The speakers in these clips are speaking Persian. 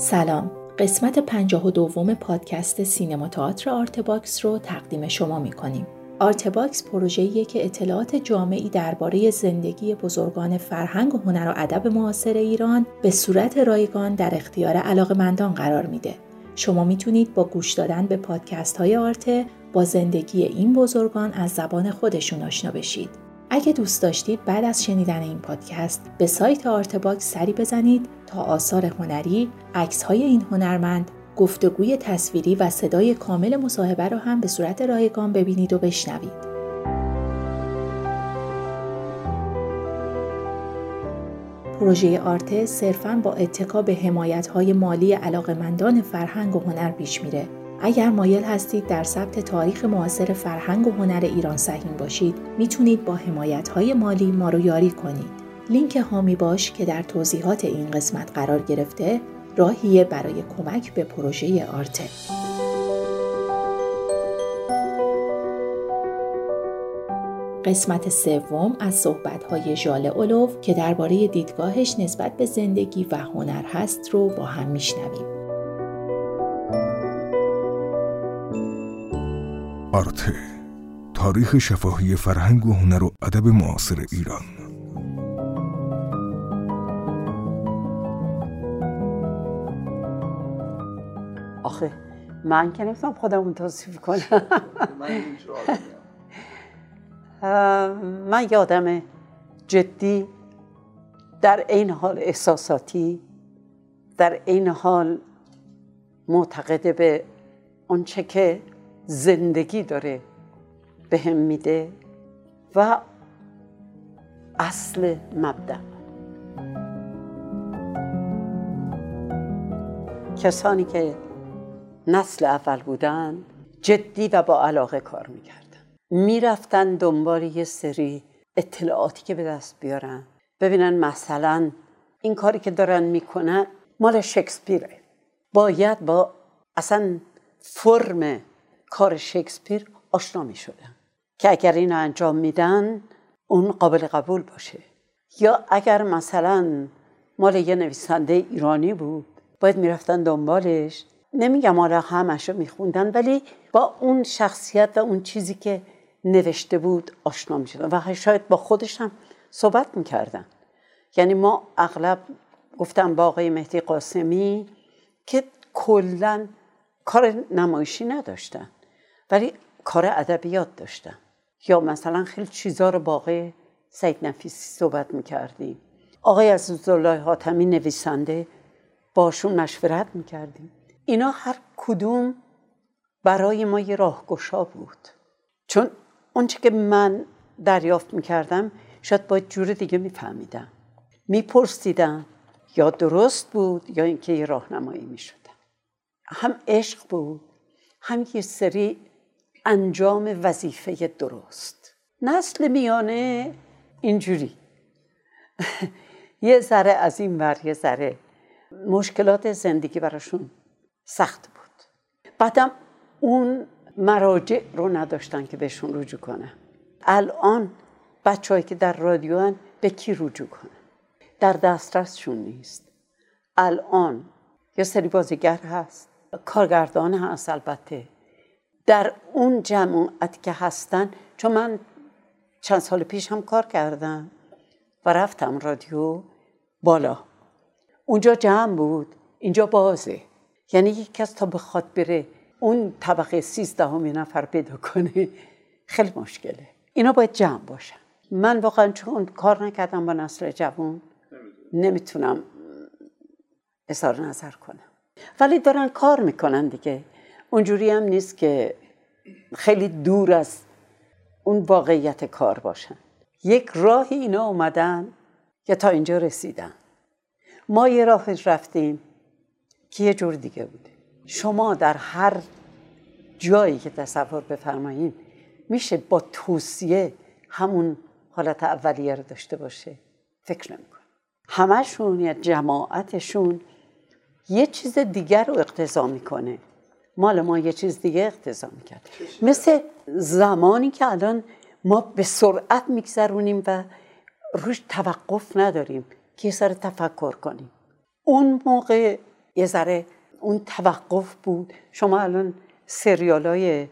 سلام قسمت پنجاه و دوم پادکست سینما تئاتر Artebox رو تقدیم شما می کنیم. Artebox پروژه‌ایه که اطلاعات جامعی درباره زندگی بزرگان فرهنگ و هنر و ادب معاصر ایران به صورت رایگان در اختیار علاقمندان قرار میده. شما می‌تونید با گوش دادن به پادکست های Artebox با زندگی این بزرگان از زبان خودشون آشنا بشید. اگه دوست داشتید بعد از شنیدن این پادکست به سایت Artebox سری بزنید تا آثار هنری، عکس های این هنرمند، گفتگوی تصویری و صدای کامل مصاحبه رو هم به صورت رایگان ببینید و بشنوید. پروژه آرته صرفاً با اتکا به های مالی علاقمندان فرهنگ و هنر پیش میره اگر مایل هستید در ثبت تاریخ معاصر فرهنگ و هنر ایران سهیم باشید می‌تونید با حمایت های مالی ما رو یاری کنید لینک هامی باش که در توضیحات این قسمت قرار گرفته راهیه برای کمک به پروژه آرته قسمت سوم از صحبت‌های ژاله اولوف که درباره دیدگاهش نسبت به زندگی و هنر هست رو با هم میشنویم. آرته تاریخ شفاهی فرهنگ و هنر و ادب معاصر ایران. آخه من که نمی‌تونم خودمون توصیف کنم. من یادم جدی در این حال احساساتی در این حال معتقد به آنچه که زندگی داره به هم میده و اصل مبدع کسانی که نسل اول بودن جدی و با علاقه کار می‌کردن. می‌رفتن دنبال یه سری اطلاعاتی که به دست بیارن. ببینن مثلا این کاری که دارن می‌کنن مال شکسپیره. باید با اصلا فرم کار شکسپیر آشنا می شدن که اگر این انجام میدن اون قابل قبول باشه. یا اگر مثلا مال یه نویسنده ایرانی بود باید می‌رفتن دنبالش. نمیگم حالا همش رو میخوندن ولی با اون شخصیت و اون چیزی که نوشته بود آشنا می‌شدن. و شاید با خودش هم صحبت می‌کردن. یعنی ما اغلب گفتم با آقای مهدی قاسمی که کلا کار نمایشی نداشتن. ولی کار ادبیات داشتن یا مثلا خیلی چیزا رو با آقای سید نفیسی صحبت می‌کردیم. آقای عزیزالله حاتمی نویسنده باشون مشورت می‌کردیم. اینا هر کدوم برای ما یه راهگشا بود. چون اونچه که من دریافت می‌کردم شاید با جور دیگه میفهمیدم. میپرسیدم یا درست بود یا اینکه یه راهنمایی می‌شدم هم عشق بود هم یه سری انجام وظیفه درست. نسل میانه اینجوری. یه ذره از این ور یه ذره. مشکلات زندگی براشون سخت بود. بعدم اون مراجع رو نداشتن که بهشون رجوع کنن. الان بچههایی که در رادیو هن به کی رجوع کنن؟ در دسترسشون نیست. الان یه سری بازیگر هست. کارگردان هست البته. در اون جمعیت که هستن چون من چند سال پیش هم کار کردم و رفتم رادیو بالا. اونجا جمع بود اینجا بازه. یعنی یک کس تا بخواد بره اون طبقه سیزدهمی نفر پیدا کنه خیلی مشکله. اینا باید جمع باشن. من واقعا چون کار نکردم با نسل جوان نمی‌تونم اظهار نظر کنم. ولی دارن کار می‌کنن دیگه. اونجوری هم نیست که خیلی دور از اون واقعیت کار باشن. یک راهی اینا اومدن که تا اینجا رسیدن. ما یه راه رفتیم که یه جور دیگه بوده شما در هر جایی که تصور بفرمایید میشه با توصیه همون حالت اولیه رو داشته باشه؟ فکر نمیکن همشون یا جماعتشون یه چیز دیگر رو اقتضا می‌کنه. مال ما یه چیز دیگه اقتضا می‌کرد. مثل زمانی که الان ما به سرعت میگذرونیم و روش توقف نداریم که سر تفکر کنیم. اون موقع یه ذره اون توقف بود. شما الان سریال های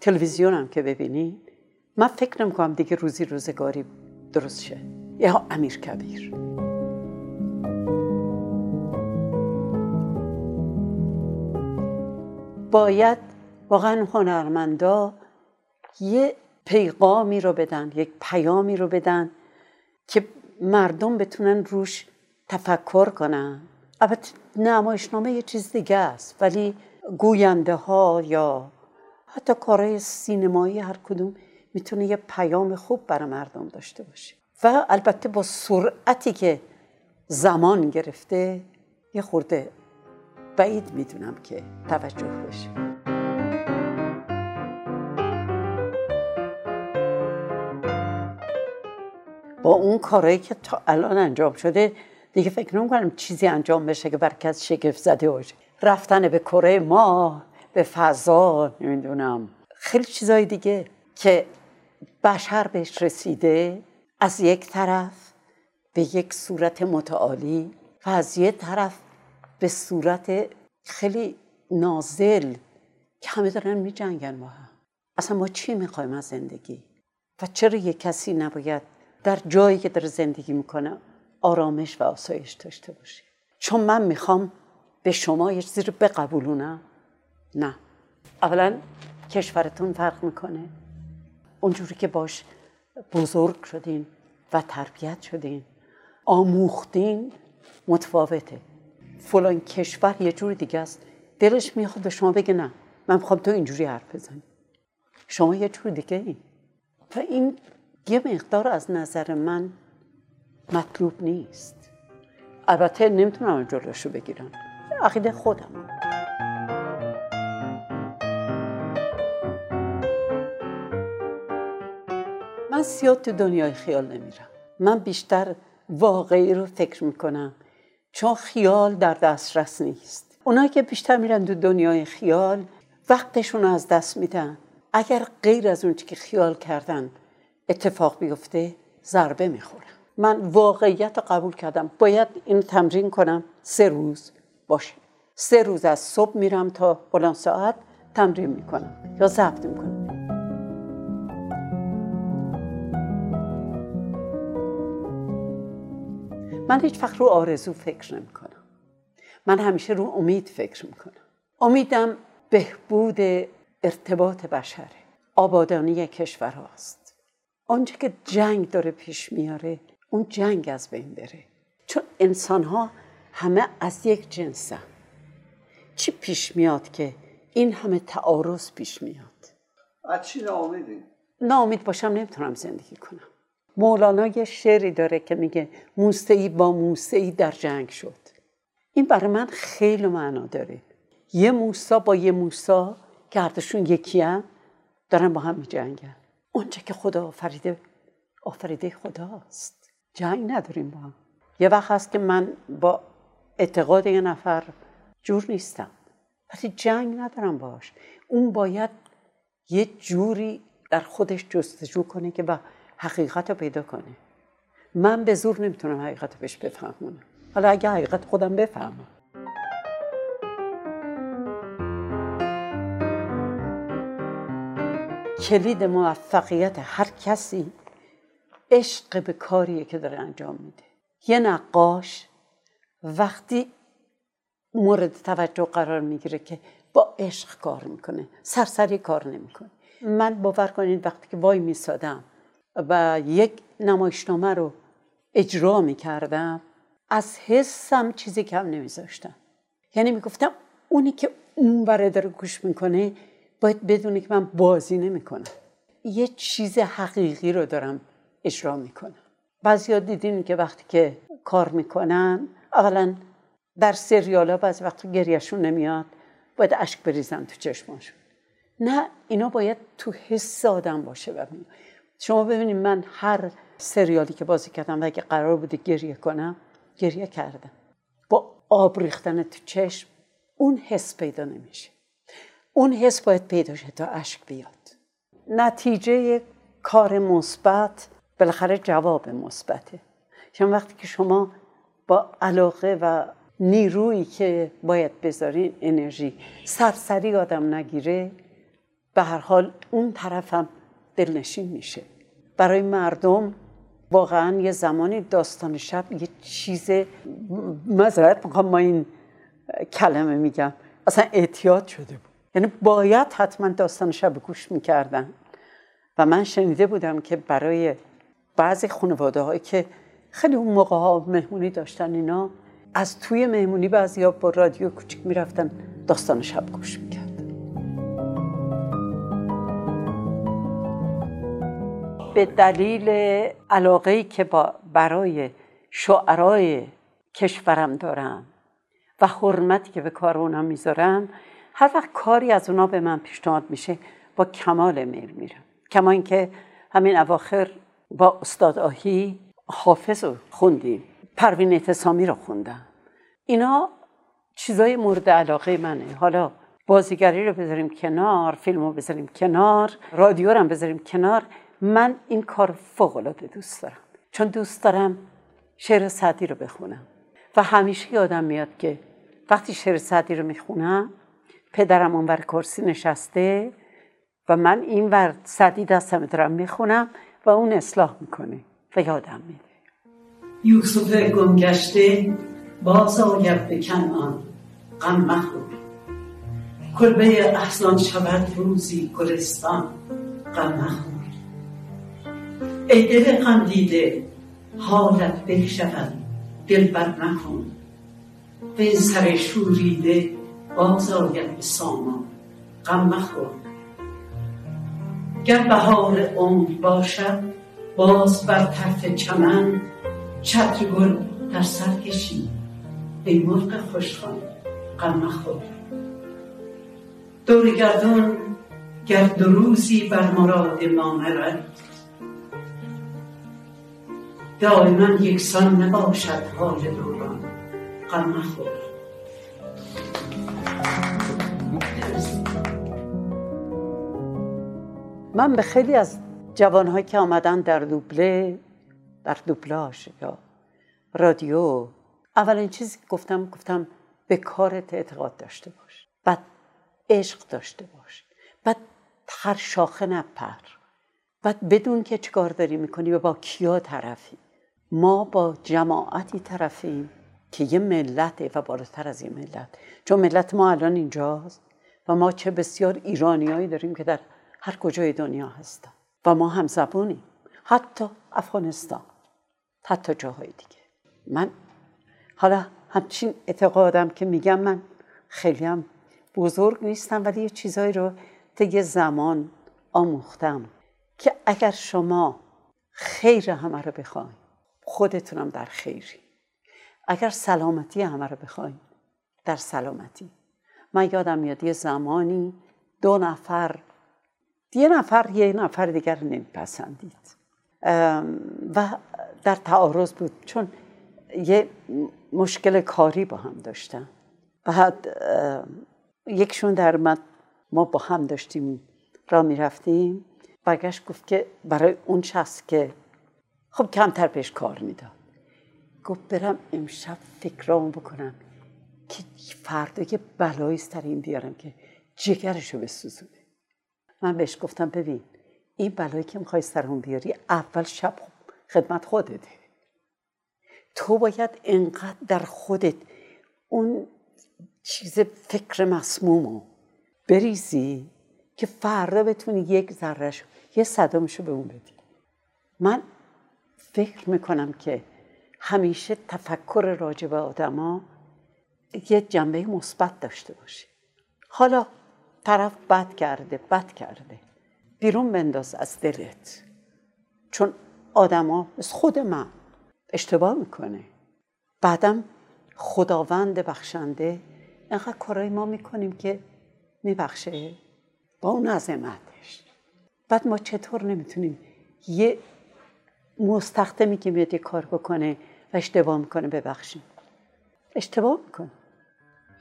تلویزیون هم که ببینید من فکر نمی‌کنم دیگه روزی روزگاری درست شه. یا امیر کبیر. باید واقعا هنرمندا یه پیغامی رو بدن یک پیامی رو بدن که مردم بتونن روش تفکر کنن. البته نمایشنامه یه چیز دیگه است ولی گوینده ها یا حتی کارهای سینمایی هر کدوم می‌تونه یه پیام خوب برای مردم داشته باشه. و البته با سرعتی که زمان گرفته یه خورده بعید می‌دونم که توجه بشه با اون کارهایی که تا الان انجام شده دیگه فکر نمی چیزی انجام بشه که برکت شگفت زده باشه. رفتن به کره ما به فضا نمی‌دونم. خیلی چیزای دیگه که بشر بهش رسیده از یک طرف به یک صورت متعالی و از یک طرف به صورت خیلی نازل که همه دارن می جنگن با هم اصلا ما چی می‌خوایم از زندگی؟ و چرا یک کسی نباید در جایی که داره زندگی می‌کنه آرامش و آسایش داشته باشه؟ چون من می‌خوام به شما یه چیزی رو بقبولونم؟ نه. اولا کشورتون فرق می‌کنه. اونجوری که باش بزرگ شدین و تربیت شدین. آموختین متفاوته. فلان کشور یه جور دیگه است. دلش می‌خواد به شما بگه نه من می‌خوام تو اینجوری حرف بزنی. شما یه جور دیگه این و این یه مقدار از نظر من مطلوب نیست. البته نمی‌تونم جلوشو بگیرم. عقیده خودم. من زیاد تو دنیای خیال نمیرم. من بیشتر واقعی رو فکر می‌کنم. چون خیال در دسترس نیست. اونایی که بیشتر میرن تو دنیای خیال وقتشون رو از دست میدن. اگر غیر از اون که خیال کردن اتفاق بیفته ضربه می‌خورم من واقعیت رو قبول کردم. باید این تمرین کنم. سه روز باشه. سه روز از صبح میرم تا بلند ساعت تمرین می‌کنم یا ضبط می‌کنم. من هیچ وقت رو آرزو فکر نمی کنم من همیشه رو امید فکر می کنم امیدم بهبود ارتباط بشره. آبادانی کشور هاست آنچه که جنگ داره پیش میاره اون جنگ از بین بره. چون انسان ها همه از یک جنسن چی پیش میاد که این همه تعارض پیش میاد؟ از چی ناامیدی؟ ناامید باشم نمی‌تونم زندگی کنم. مولانا یه شعری داره که میگه موسعی با موسعی در جنگ شد. این برای من خیلی معنا داره. یه موسا با یه موسا که هردشون یکی هم دارن با هم میجنگن. اونچه که خدا آفریده آفریده خداست. جنگ نداریم با هم. یه وقت هست که من با اعتقاد یه نفر جور نیستم. ولی جنگ ندارم باش اون باید یه جوری در خودش جستجو کنه که با حقیقت رو پیدا کنه. من به زور نمی‌تونم حقیقت رو بهش بفهمونم حالا اگه حقیقت خودم بفهمم. کلید موفقیت هر کسی عشق به کاریه که داره انجام میده. یه نقاش وقتی مورد توجه قرار می‌گیره که با عشق کار می‌کنه سرسری کار نمی‌کنه. من باور کنید وقتی که وای میسادم و یک نمایشنامه رو اجرا می‌کردم. از حسم چیزی کم نمیذاشتم. یعنی می‌گفتم اونی که اون بره داره گوش می‌کنه باید بدونه که من بازی نمی‌کنم. یه چیز حقیقی رو دارم اجرا می‌کنم. بعضی ها دیدین که وقتی که کار می‌کنن اولا در سریال ها بعضی وقتی گریهشون نمیاد باید اشک بریزن تو چشماشون. نه اینا باید تو حس آدم باشه و شما ببینید من هر سریالی که بازی کردم و اگه قرار بوده گریه کنم گریه کردم. با آب ریختن تو چشم اون حس پیدا نمیشه. اون حس باید پیدا شه تا اشک بیاد. نتیجه کار مثبت بالاخره جواب مثبته. چون وقتی که شما با علاقه و نیرویی که باید بذارین انرژی سرسری آدم نگیره به هر حال اون طرفم دلنشین میشه. برای مردم واقعا یه زمانی داستان شب یه چیز مذارت می‌خوام ما این کلمه میگم. اصلا اعتیاد شده بود. یعنی باید حتما داستان شب گوش می‌کردن. و من شنیده بودم که برای بعضی خانواده هایی که خیلی اون موقع ها مهمونی داشتن اینا از توی مهمونی بعضی ها با رادیو کوچیک می‌رفتن داستان شب گوش می‌کرد به دلیل علاقه که با برای شعرای کشورم دارم و حرمتی که به کار اونا می‌ذارم هر وقت کاری از اونا به من پیشنهاد میشه با کمال میل میرم. کما اینکه همین اواخر با استاد آهی حافظ رو خوندیم. پروین اعتصامی رو خوندم. اینا چیزای مورد علاقه منه. حالا بازیگری رو بذاریم کنار فیلم رو بذاریم کنار رادیو رو هم بذاریم کنار. من این کار فوق العاده دوست دارم. چون دوست دارم شعر سعدی رو بخونم. و همیشه یادم میاد که وقتی شعر سعدی رو می‌خونم پدرم اونور کرسی نشسته و من این ور سعدی دستم دارم می‌خونم و اون اصلاح می‌کنه و یادم میده یوسف گمگشته باز آید به کنعان غم مخور. کلبه احزان شود روزی گلستان غم مخور. ای دل غم دیده حالت شود دل نکن به این سر شوریده باز آید به سامان غم مخور. گر بهار عمر باشد باز بر طرف چمن چتر گل در سر کشی ای مرغ خوشخوان غم مخور. دور گردون گر دو روزی بر مراد ما نرد دائما یکسان نباشد حال دوران. غم مخور. من به خیلی از جوانهایی که آمدن در دوبله در دوبلاژ یا رادیو اولین چیزی که گفتم گفتم به کارت اعتقاد داشته باش. بعد عشق داشته باش. بعد هر شاخه نپر. بعد بدون که چیکار داری می‌کنی و با کیا طرفی. ما با جماعتی طرفیم که یه ملته و بالاتر از یه ملت. چون ملت ما الان اینجاست و ما چه بسیار ایرانیایی داریم که در هر کجای دنیا هستن. و ما هم زبونیم حتی افغانستان. حتی جاهای دیگه. من حالا همچین اعتقادم که میگم من خیلی هم بزرگ نیستم ولی یه چیزایی رو طی زمان آموختم که اگر شما خیر همه رو بخواین خودتونم در خیری. اگر سلامتی همه رو بخواین در سلامتی. من یادم میاد یه زمانی دو نفر یه نفر یه نفر دیگر نمیپسندید. و در تعارض بود چون یه مشکل کاری با هم داشتن. بعد یکشون در من ما با هم داشتیم را می‌رفتیم. برگشت گفت که برای اون شخص که خب کمتر پیش کار می‌داد. گفت برم امشب فکرامو بکنم که فردا یه بلایی سر این بیارم که جگرشو بسوزونه. من بهش گفتم ببین این بلایی که می‌خوای سر اون بیاری اول شب خدمت خودته. تو باید انقدر در خودت اون چیز فکر مسمومو بریزی که فردا بتونی یک ذرهش یه صدامشو به اون بدی. من فکر می‌کنم که همیشه تفکر راجع به آدما یه جنبه مثبت داشته باشه. حالا طرف بد کرده بد کرده. بیرون بنداز از دلت. چون آدما از خود من اشتباه می‌کنه. بعدم خداوند بخشنده اینقدر کارای ما می‌کنیم که میبخشه. با اون عظمتش. بعد ما چطور نمی‌تونیم یه مستخدمی که میاد یه کار بکنه و اشتباه می‌کنه ببخشیم اشتباه می‌کنه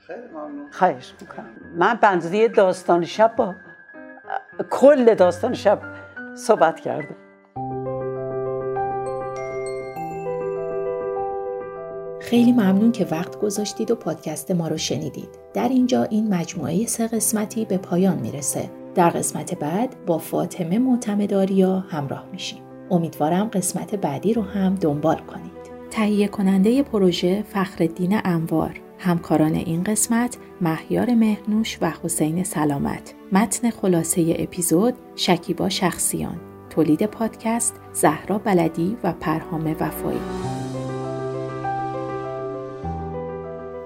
خیلی ممنون خواهش می‌کنم من بنزدی داستان شب با کل داستان شب صحبت کردم خیلی ممنون که وقت گذاشتید و پادکست ما رو شنیدید. در اینجا این مجموعه سه قسمتی به پایان می‌رسه. در قسمت بعد با فاطمه معتمداریا همراه میشیم. امیدوارم قسمت بعدی رو هم دنبال کنید. تهیه کننده پروژه فخرالدین انوار همکاران این قسمت مهیار مهنوش و حسین سلامت متن خلاصه اپیزود شکیبا شخصیان تولید پادکست زهرا بلدی و پرهام وفایی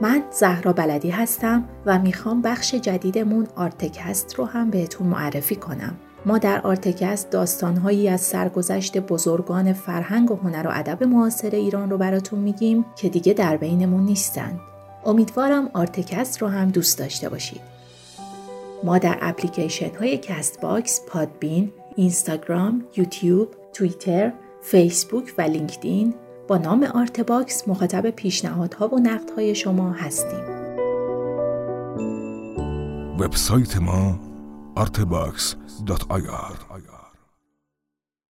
من زهرا بلدی هستم و می‌خوام بخش جدیدمون Artecast رو هم بهتون معرفی کنم. ما در Artecast داستانهایی از سرگذشت بزرگان فرهنگ و هنر و ادب معاصر ایران رو براتون میگیم که دیگه در بینمون نیستند. امیدوارم Artecast رو هم دوست داشته باشید. ما در اپلیکیشن های Castbox، Podbean، اینستاگرام، یوتیوب، توییتر، فیسبوک و لینکدین با نام Artebox مخاطب پیشنهادها و نقدهای شما هستیم. وبسایت ما artebox.ir